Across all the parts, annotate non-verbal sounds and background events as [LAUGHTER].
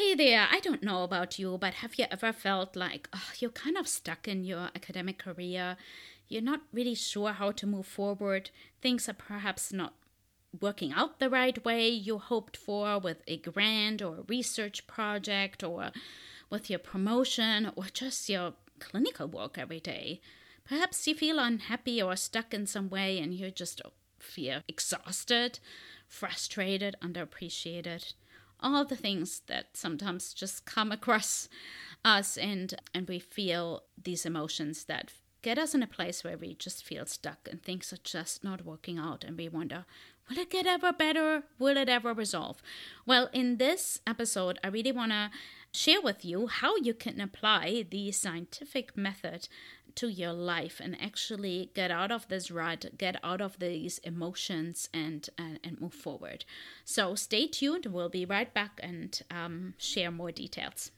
Hey there, I don't know about you, but have you ever felt like oh, you're kind of stuck in your academic career? You're not really sure how to move forward. Things are perhaps not working out the right way you hoped for with a grant or a research project or with your promotion or just your clinical work every day. Perhaps you feel unhappy or stuck in some way and you just oh, feel exhausted, frustrated, underappreciated. All the things that sometimes just come across us and and we feel these emotions that get us in a place where we just feel stuck and things are just not working out and we wonder will it get ever better will it ever resolve well in this episode i really want to share with you how you can apply the scientific method to your life and actually get out of this rut, get out of these emotions, and and, and move forward. So stay tuned. We'll be right back and um, share more details.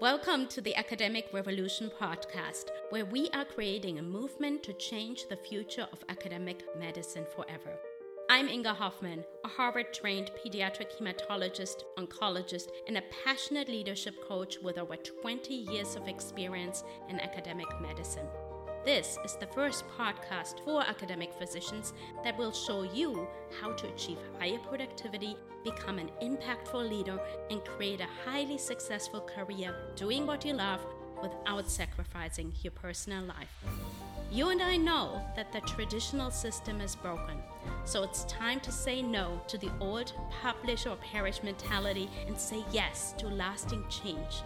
Welcome to the Academic Revolution podcast, where we are creating a movement to change the future of academic medicine forever. I'm Inga Hofmann, a Harvard trained pediatric hematologist, oncologist, and a passionate leadership coach with over 20 years of experience in academic medicine. This is the first podcast for academic physicians that will show you how to achieve higher productivity, become an impactful leader, and create a highly successful career doing what you love without sacrificing your personal life. You and I know that the traditional system is broken, so it's time to say no to the old publish or perish mentality and say yes to lasting change.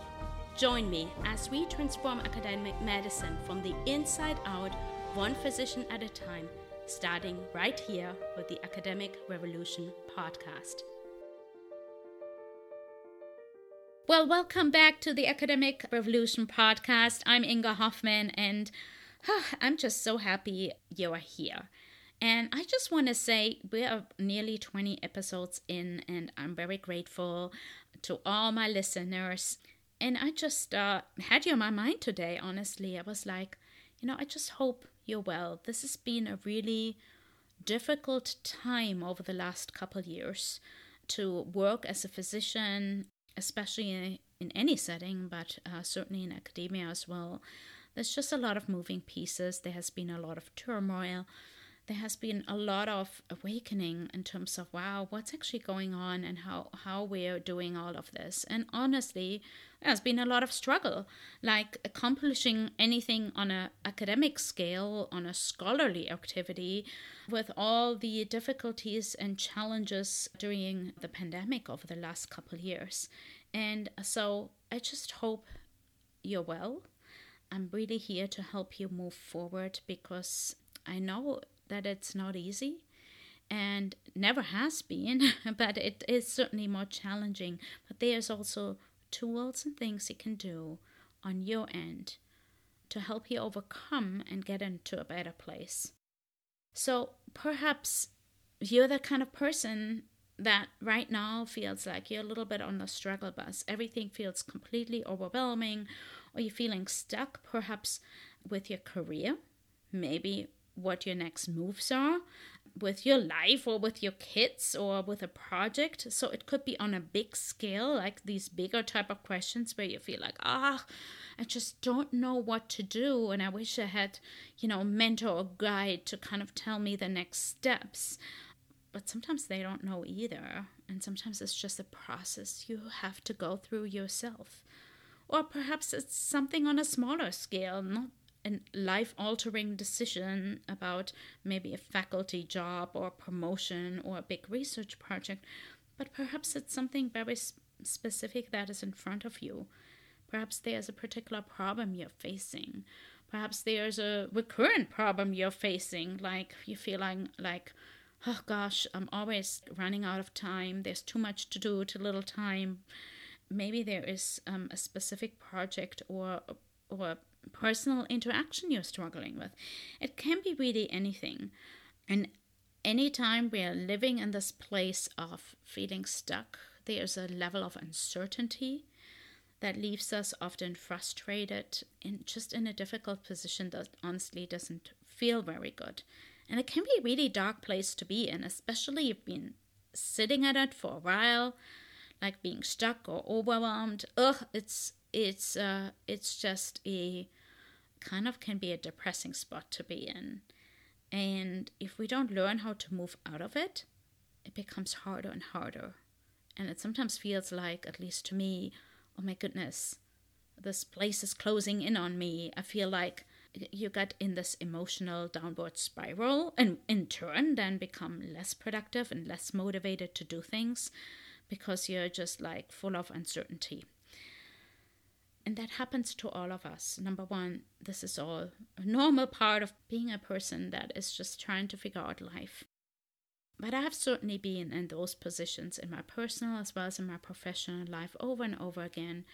Join me as we transform academic medicine from the inside out, one physician at a time, starting right here with the Academic Revolution podcast. Well, welcome back to the Academic Revolution podcast. I'm Inga Hofmann, and I'm just so happy you're here. And I just want to say we are nearly 20 episodes in, and I'm very grateful to all my listeners. And I just uh, had you on my mind today, honestly. I was like, you know, I just hope you're well. This has been a really difficult time over the last couple years to work as a physician, especially in, in any setting, but uh, certainly in academia as well there's just a lot of moving pieces. There has been a lot of turmoil. There has been a lot of awakening in terms of wow, what's actually going on and how how we're doing all of this. And honestly, there's been a lot of struggle, like accomplishing anything on an academic scale, on a scholarly activity, with all the difficulties and challenges during the pandemic over the last couple years. And so I just hope you're well I'm really here to help you move forward because I know that it's not easy and never has been, [LAUGHS] but it is certainly more challenging. But there's also tools and things you can do on your end to help you overcome and get into a better place. So perhaps you're the kind of person that right now feels like you're a little bit on the struggle bus. Everything feels completely overwhelming, or you're feeling stuck perhaps with your career, maybe what your next moves are with your life or with your kids or with a project. So it could be on a big scale, like these bigger type of questions where you feel like, ah, I just don't know what to do. And I wish I had, you know, mentor or guide to kind of tell me the next steps. But sometimes they don't know either. And sometimes it's just a process you have to go through yourself. Or perhaps it's something on a smaller scale, not a life altering decision about maybe a faculty job or promotion or a big research project, but perhaps it's something very specific that is in front of you. Perhaps there's a particular problem you're facing. Perhaps there's a recurrent problem you're facing, like you're feeling like, oh gosh, I'm always running out of time. There's too much to do, too little time maybe there is um, a specific project or or personal interaction you're struggling with. It can be really anything. And anytime we are living in this place of feeling stuck, there's a level of uncertainty that leaves us often frustrated and just in a difficult position that honestly doesn't feel very good. And it can be a really dark place to be in, especially if you've been sitting at it for a while like being stuck or overwhelmed. Ugh, it's it's uh it's just a kind of can be a depressing spot to be in. And if we don't learn how to move out of it, it becomes harder and harder. And it sometimes feels like, at least to me, oh my goodness, this place is closing in on me. I feel like you get in this emotional downward spiral and in turn then become less productive and less motivated to do things because you're just like full of uncertainty. And that happens to all of us. Number one, this is all a normal part of being a person that is just trying to figure out life. But I have certainly been in those positions in my personal as well as in my professional life over and over again.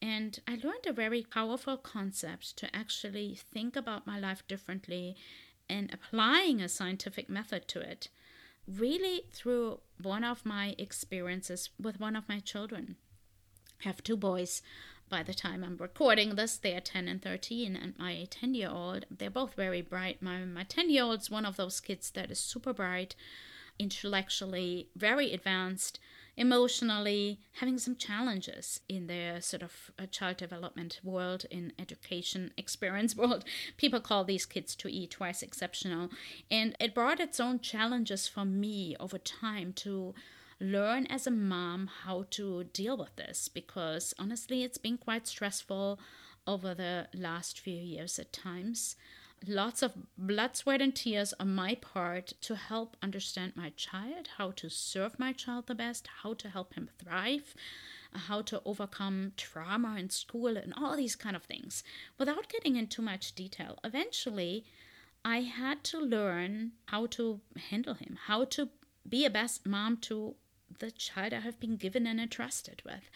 And I learned a very powerful concept to actually think about my life differently and applying a scientific method to it, really through one of my experiences with one of my children. I have two boys by the time I'm recording this, they are 10 and 13, and my 10 year old, they're both very bright. My, my 10 year old's one of those kids that is super bright, intellectually very advanced, emotionally having some challenges in their sort of uh, child development world, in education [LAUGHS] experience world. People call these kids to e twice exceptional. And it brought its own challenges for me over time to learn as a mom how to deal with this because honestly, it's been quite stressful over the last few years at times. Lots of blood, sweat, and tears on my part to help understand my child, how to serve my child the best, how to help him thrive, how to overcome trauma in school, and all these kind of things. Without getting into much detail, eventually I had to learn how to handle him, how to be a best mom to the child I have been given and entrusted with.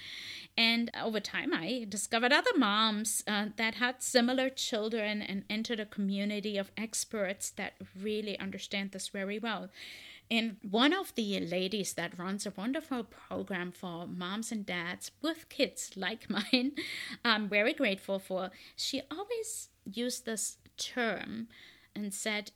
And over time, I discovered other moms uh, that had similar children and entered a community of experts that really understand this very well. And one of the ladies that runs a wonderful program for moms and dads with kids like [LAUGHS] mine, I'm very grateful for, she always used this term and said,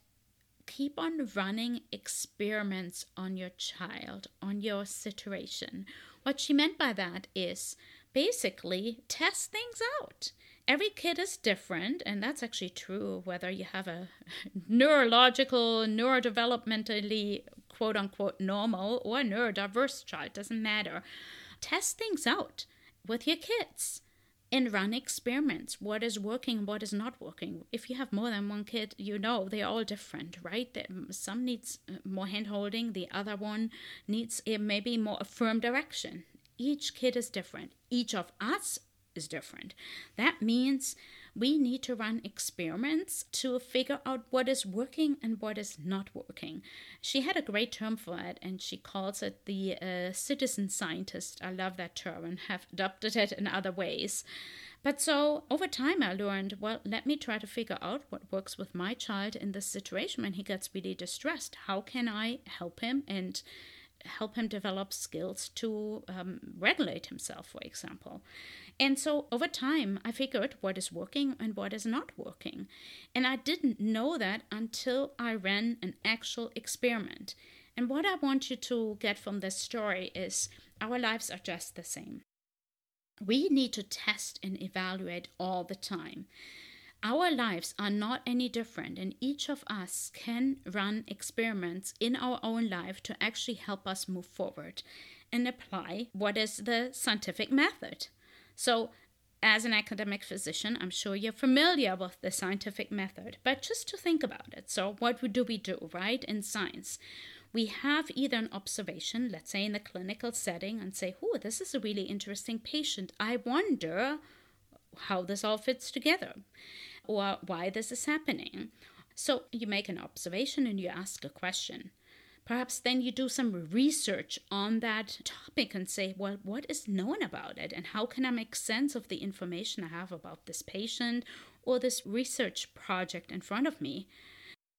keep on running experiments on your child, on your situation. What she meant by that is basically test things out. Every kid is different, and that's actually true whether you have a [LAUGHS] neurological, neurodevelopmentally quote unquote normal or neurodiverse child, doesn't matter. Test things out with your kids and run experiments. What is working, what is not working. If you have more than one kid, you know they're all different, right? Some needs uh, more hand holding, the other one needs maybe more a firm direction. Each kid is different. Each of us is different. That means we need to run experiments to figure out what is working and what is not working. She had a great term for it, and she calls it the uh, citizen scientist. I love that term and have adopted it in other ways. But so over time, I learned well, let me try to figure out what works with my child in this situation when he gets really distressed. How can I help him and help him develop skills to um, regulate himself, for example? And so over time, I figured what is working and what is not working. And I didn't know that until I ran an actual experiment. And what I want you to get from this story is our lives are just the same. We need to test and evaluate all the time. Our lives are not any different, and each of us can run experiments in our own life to actually help us move forward and apply what is the scientific method. So, as an academic physician, I'm sure you're familiar with the scientific method, but just to think about it. So, what do we do, right, in science? We have either an observation, let's say in the clinical setting, and say, oh, this is a really interesting patient. I wonder how this all fits together or why this is happening. So, you make an observation and you ask a question. Perhaps then you do some research on that topic and say, well, what is known about it? And how can I make sense of the information I have about this patient or this research project in front of me?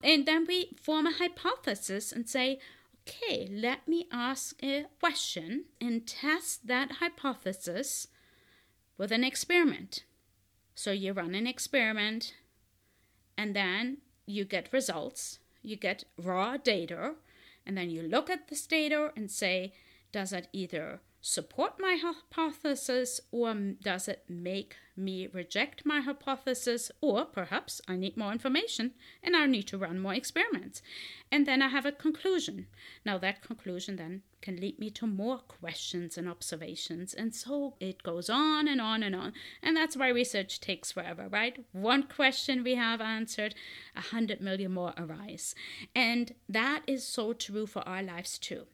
And then we form a hypothesis and say, okay, let me ask a question and test that hypothesis with an experiment. So you run an experiment and then you get results, you get raw data and then you look at this data and say, does it either support my hypothesis or does it make me reject my hypothesis or perhaps I need more information and I need to run more experiments. And then I have a conclusion. Now that conclusion then can lead me to more questions and observations and so it goes on and on and on. And that's why research takes forever, right? One question we have answered, a hundred million more arise. And that is so true for our lives too.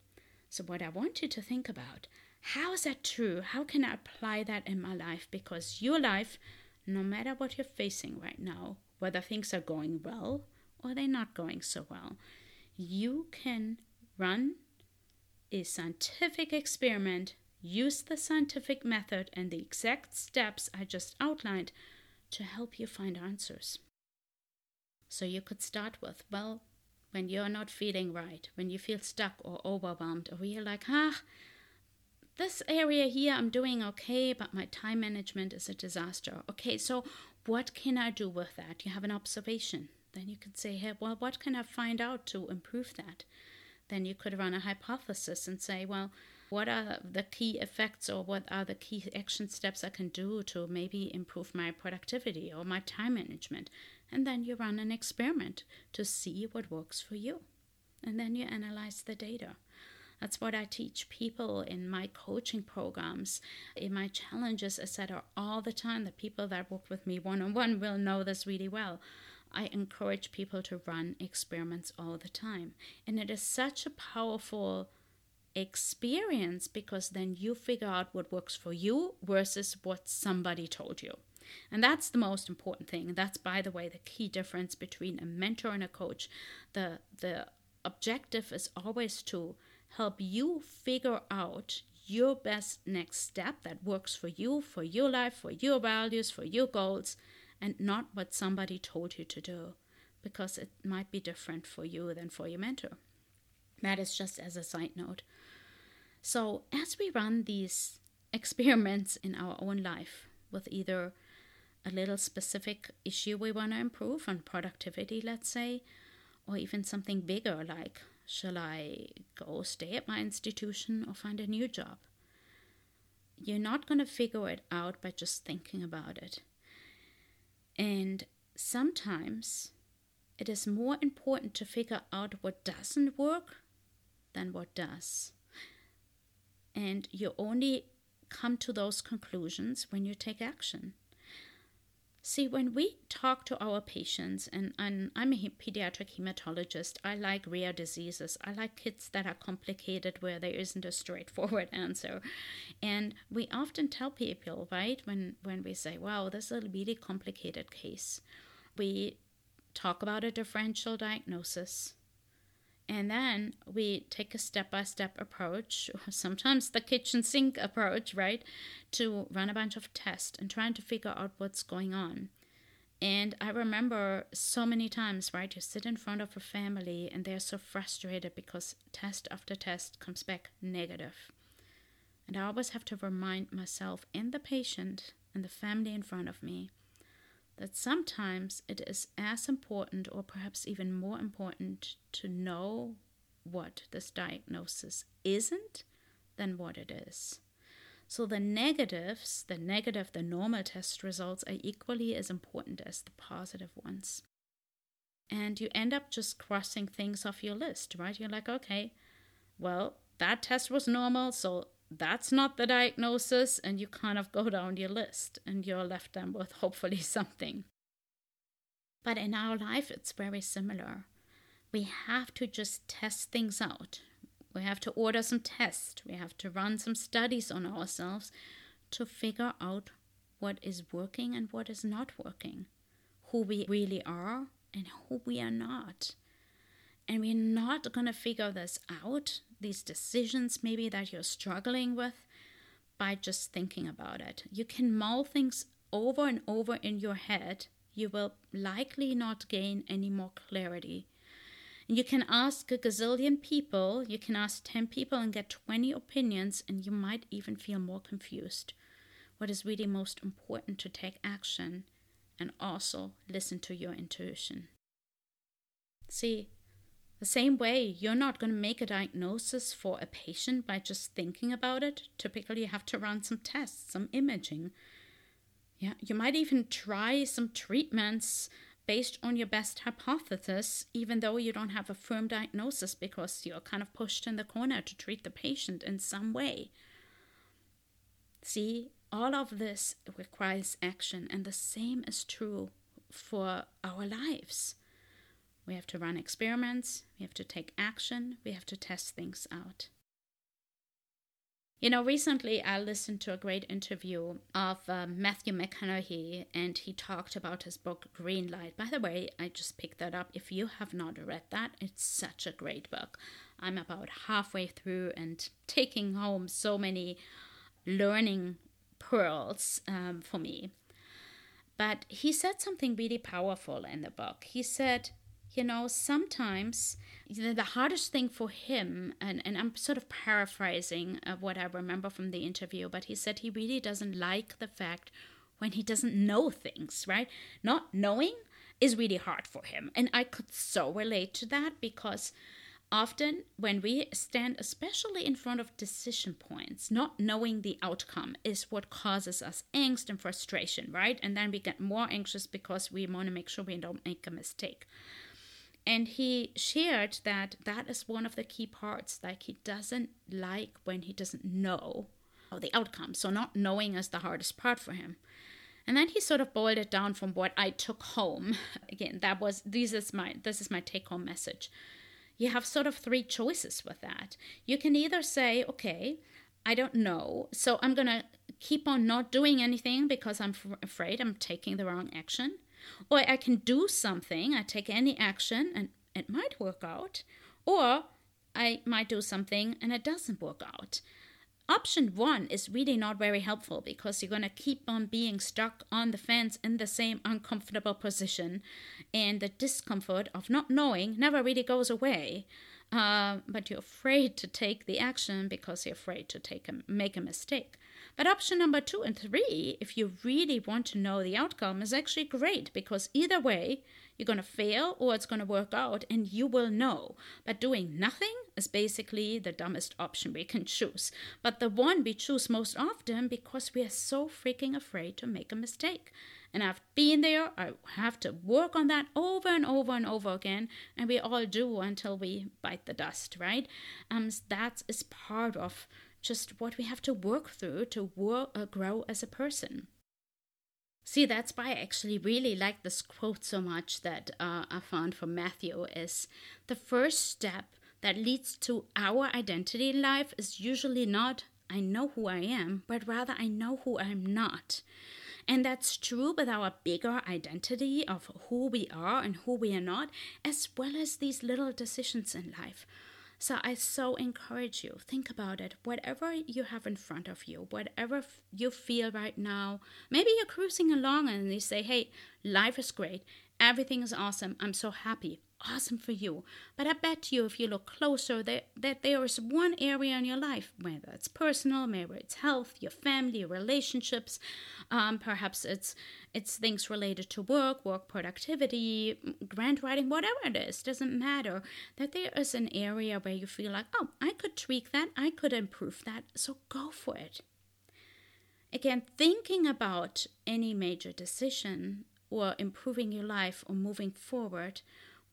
So what I want you to think about how is that true? How can I apply that in my life? Because your life, no matter what you're facing right now, whether things are going well or they're not going so well, you can run a scientific experiment, use the scientific method and the exact steps I just outlined to help you find answers. So you could start with, well, when you're not feeling right, when you feel stuck or overwhelmed, or you're like, ah, this area here I'm doing okay, but my time management is a disaster. Okay, so what can I do with that? You have an observation. Then you could say, hey, well, what can I find out to improve that? Then you could run a hypothesis and say, well, what are the key effects or what are the key action steps I can do to maybe improve my productivity or my time management? And then you run an experiment to see what works for you. And then you analyze the data. That's what I teach people in my coaching programs, in my challenges, etc. all the time. The people that work with me one on one will know this really well. I encourage people to run experiments all the time. And it is such a powerful experience because then you figure out what works for you versus what somebody told you. And that's the most important thing. That's by the way the key difference between a mentor and a coach. The the objective is always to help you figure out your best next step that works for you, for your life, for your values, for your goals, and not what somebody told you to do, because it might be different for you than for your mentor. That is just as a side note. So, as we run these [LAUGHS] experiments in our own life with either a little specific issue we want to improve on productivity, let's say, or even something bigger like Shall I go stay at my institution or find a new job? You're not going to figure it out by just thinking about it. And sometimes it is more important to figure out what doesn't work than what does. And you only come to those conclusions when you take action. See, when we talk to our patients, and, and I'm a pediatric hematologist, I like rare diseases. I like kids that are complicated where there isn't a straightforward [LAUGHS] answer. And we often tell people, right, when, when we say, wow, this is a really complicated case, we talk about a differential diagnosis and then we take a step by step approach, sometimes the kitchen sink approach, right? To run a bunch of tests and trying to figure out what's going on. And I remember so many times, right? You sit in front of a family and they're so frustrated because test after test comes back negative. And I always have to remind myself and the patient and the family in front of me that sometimes it is as important, or perhaps even more important, to know what this diagnosis isn't than what it is. So the negatives, the negative, the normal test results are equally as important as the positive ones. And you end up just crossing things off your list, right? You're like, okay, well, that test was normal, so that's not the diagnosis, and you kind of go down your list and you're left then with [LAUGHS] hopefully something. But in our life, it's very similar. We have to just test things out. We have to order some tests. We have to run some studies on ourselves to figure out what is working and what is not working, who we really are and who we are not. And we're not going to figure this out, these decisions maybe that you're struggling with, by just thinking about it. You can mull things over and over in your head. You will likely not gain any more clarity. And you can ask a gazillion people, you can ask 10 people and get 20 opinions, and you might even feel more confused. What is really most important to take action and also listen to your intuition. See, The same way, you're not going to make a diagnosis for a patient by just thinking about it. Typically, you have to run some tests, some imaging. Yeah, you might even try some treatments based on your best hypothesis, even though you don't have a firm diagnosis because you're kind of pushed in the corner to treat the patient in some way. See, all of this requires action, and the same is true for our lives. We have to run experiments, we have to take action, we have to test things out. You know, recently I listened to a great interview of uh, Matthew McConaughey, and he talked about his book Green Light. By the way, I just picked that up. If you have not read that, it's such a great book. I'm about halfway through and taking home so many learning pearls um, for me. But he said something really powerful in the book. He said, you know, sometimes the hardest thing for him, and, and I'm sort of paraphrasing of what I remember from the interview, but he said he really doesn't like the fact when he doesn't know things, right? Not knowing is really hard for him. And I could so relate to that because often when we stand, especially in front of decision points, not knowing the outcome is what causes us angst and frustration, right? And then we get more anxious because we want to make sure we don't make a mistake. And he shared that that is one of the key parts. Like he doesn't like when he doesn't know the outcome. So not knowing is the hardest part for him. And then he sort of boiled it down from what I took home. [LAUGHS] Again, that was this is my this is my take home message. You have sort of three choices with that. You can either say, okay, I don't know, so I'm gonna keep on not doing anything because I'm f- afraid I'm taking the wrong action. Or I can do something, I take any action and it might work out. Or I might do something and it doesn't work out. Option one is really not very helpful because you're going to keep on being stuck on the fence in the same uncomfortable position, and the discomfort of not knowing never really goes away. Uh, but you're afraid to take the action because you're afraid to take a, make a mistake. But option number two and three, if you really want to know the outcome, is actually great because either way, you're going to fail or it's going to work out and you will know. But doing nothing is basically the dumbest option we can choose. But the one we choose most often because we are so freaking afraid to make a mistake. And I've been there, I have to work on that over and over and over again, and we all do until we bite the dust, right? Um, that is part of just what we have to work through to work, uh, grow as a person. See, that's why I actually really like this quote so much that uh, I found from Matthew is the first step that leads to our identity in life is usually not I know who I am, but rather I know who I'm not. And that's true with our bigger identity of who we are and who we are not, as well as these little decisions in life. So I so encourage you, think about it. Whatever you have in front of you, whatever you feel right now, maybe you're cruising along and you say, hey, life is great. Everything is awesome. I'm so happy awesome for you. But I bet you, if you look closer, that, that there is one area in your life, whether it's personal, maybe it's health, your family, relationships, um, perhaps it's it's things related to work, work productivity, grant writing, whatever it is, doesn't matter. That there is an area where you feel like, oh, I could tweak that, I could improve that, so go for it. Again, thinking about any major decision or improving your life or moving forward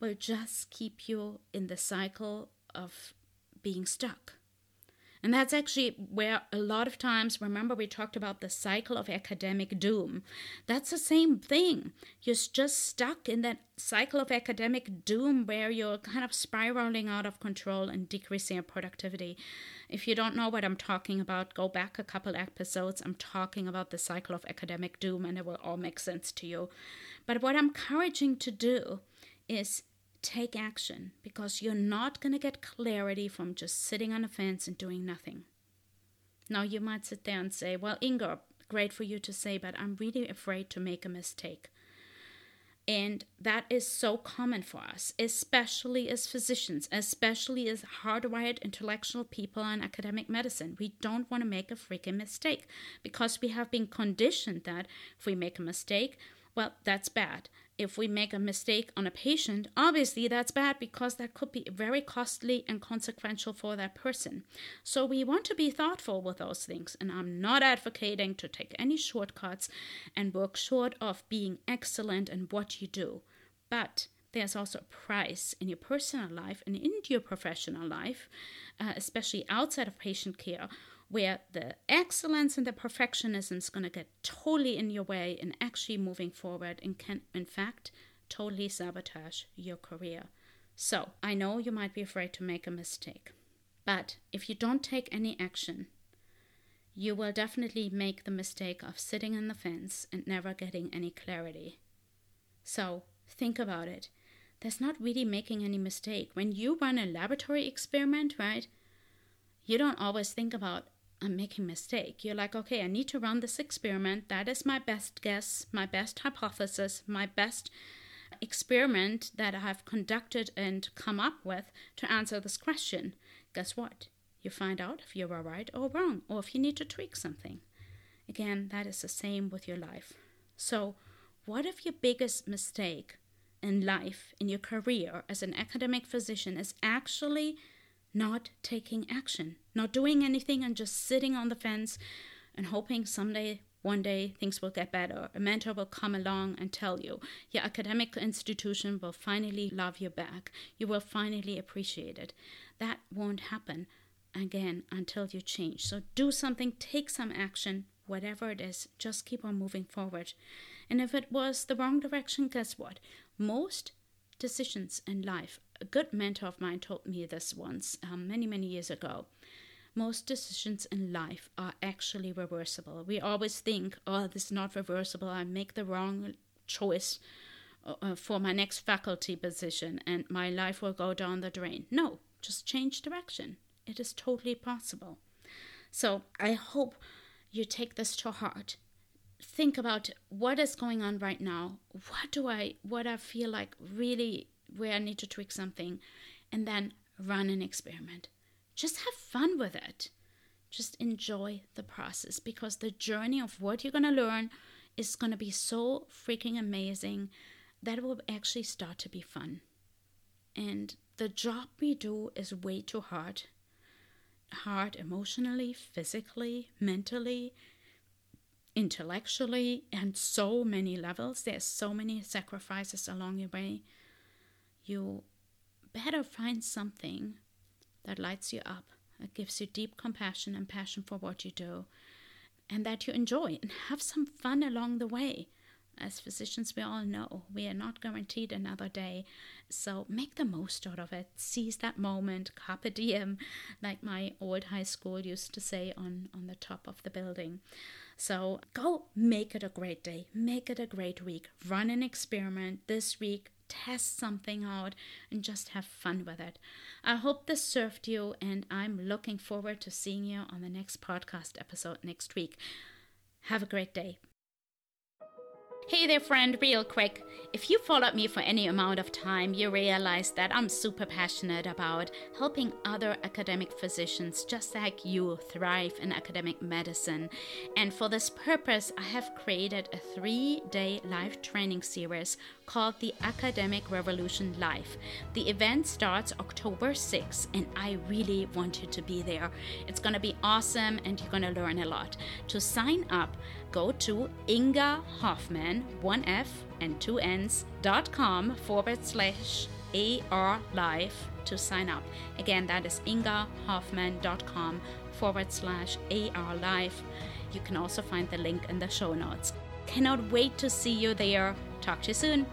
will just keep you in the cycle of being stuck. And that's actually where a lot of times, remember, we talked about the cycle of academic doom. That's the same thing. You're just stuck in that cycle of academic doom where you're kind of spiraling out of control and decreasing your productivity. If you don't know what I'm talking about, go back a couple episodes. I'm talking about the cycle of academic doom, and it will all make sense to you. But what I'm encouraging to do is take action because you're not going to get clarity from just sitting on a fence and doing nothing. Now, you might sit there and say, Well, Inga, great for you to say, but I'm really afraid to make a mistake. And that is so common for us, especially as physicians, especially as hardwired intellectual people in academic medicine. We don't want to make a freaking mistake because we have been conditioned that if we make a mistake, well, that's bad. If we make a mistake on a patient, obviously that's bad because that could be very costly and consequential for that person. So we want to be thoughtful with those things. And I'm not advocating to take any shortcuts and work short of being excellent in what you do. But there's also a price in your personal life and in your professional life, uh, especially outside of patient care, where the excellence and the perfectionism is going to get totally in your way in actually moving forward and can, in fact, totally sabotage your career. So, I know you might be afraid to make a mistake, but if you don't take any action, you will definitely make the mistake of sitting on the fence and never getting any clarity. So, think about it. There's not really making any mistake. When you run a laboratory experiment, right? You don't always think about I'm making mistake. You're like, okay, I need to run this experiment. That is my best guess, my best hypothesis, my best experiment that I have conducted and come up with to answer this question. Guess what? You find out if you were right or wrong, or if you need to tweak something. Again, that is the same with your life. So, what if your biggest mistake in life, in your career as an academic physician, is actually not taking action, not doing anything, and just sitting on the fence and hoping someday, one day, things will get better. A mentor will come along and tell you your academic institution will finally love you back. You will finally appreciate it. That won't happen again until you change. So do something, take some action, whatever it is, just keep on moving forward. And if it was the wrong direction, guess what? Most decisions in life a good mentor of mine told me this once um, many, many years ago. Most decisions in life are actually reversible. We always think, oh, this is not reversible. I make the wrong choice uh, uh, for my next faculty position and my life will go down the drain. No, just change direction. It is totally possible. So I hope you take this to heart. Think about what is going on right now. What do I, what I feel like really where I need to tweak something, and then run an experiment. Just have fun with it. Just enjoy the process because the journey of what you're going to learn is going to be so freaking amazing that it will actually start to be fun. And the job we do is way too hard. Hard emotionally, physically, mentally, intellectually, and so many levels. There's so many sacrifices along your way you better find something that lights you up, that gives you deep compassion and passion for what you do, and that you enjoy and have some fun along the way. As physicians, we all know we are not guaranteed another day. So make the most out of it. Seize that moment. Carpe diem, like my old high school used to say on, on the top of the building. So go make it a great day. Make it a great week. Run an experiment this week test something out and just have fun with it. I hope this served you, and I'm looking forward to seeing you on the next podcast episode next week. Have a great day. Hey there, friend, real quick. If you followed me for any amount of time, you realize that I'm super passionate about helping other academic physicians just like you thrive in academic medicine. And for this purpose, I have created a three day live training series called the Academic Revolution Live. The event starts October 6th, and I really want you to be there. It's going to be awesome, and you're going to learn a lot. To sign up, go to Inga Hofmann, one F and two N's, dot com forward slash AR Live to sign up. Again, that is ingahofmann.com forward slash AR Live. You can also find the link in the show notes. Cannot wait to see you there. Talk to you soon.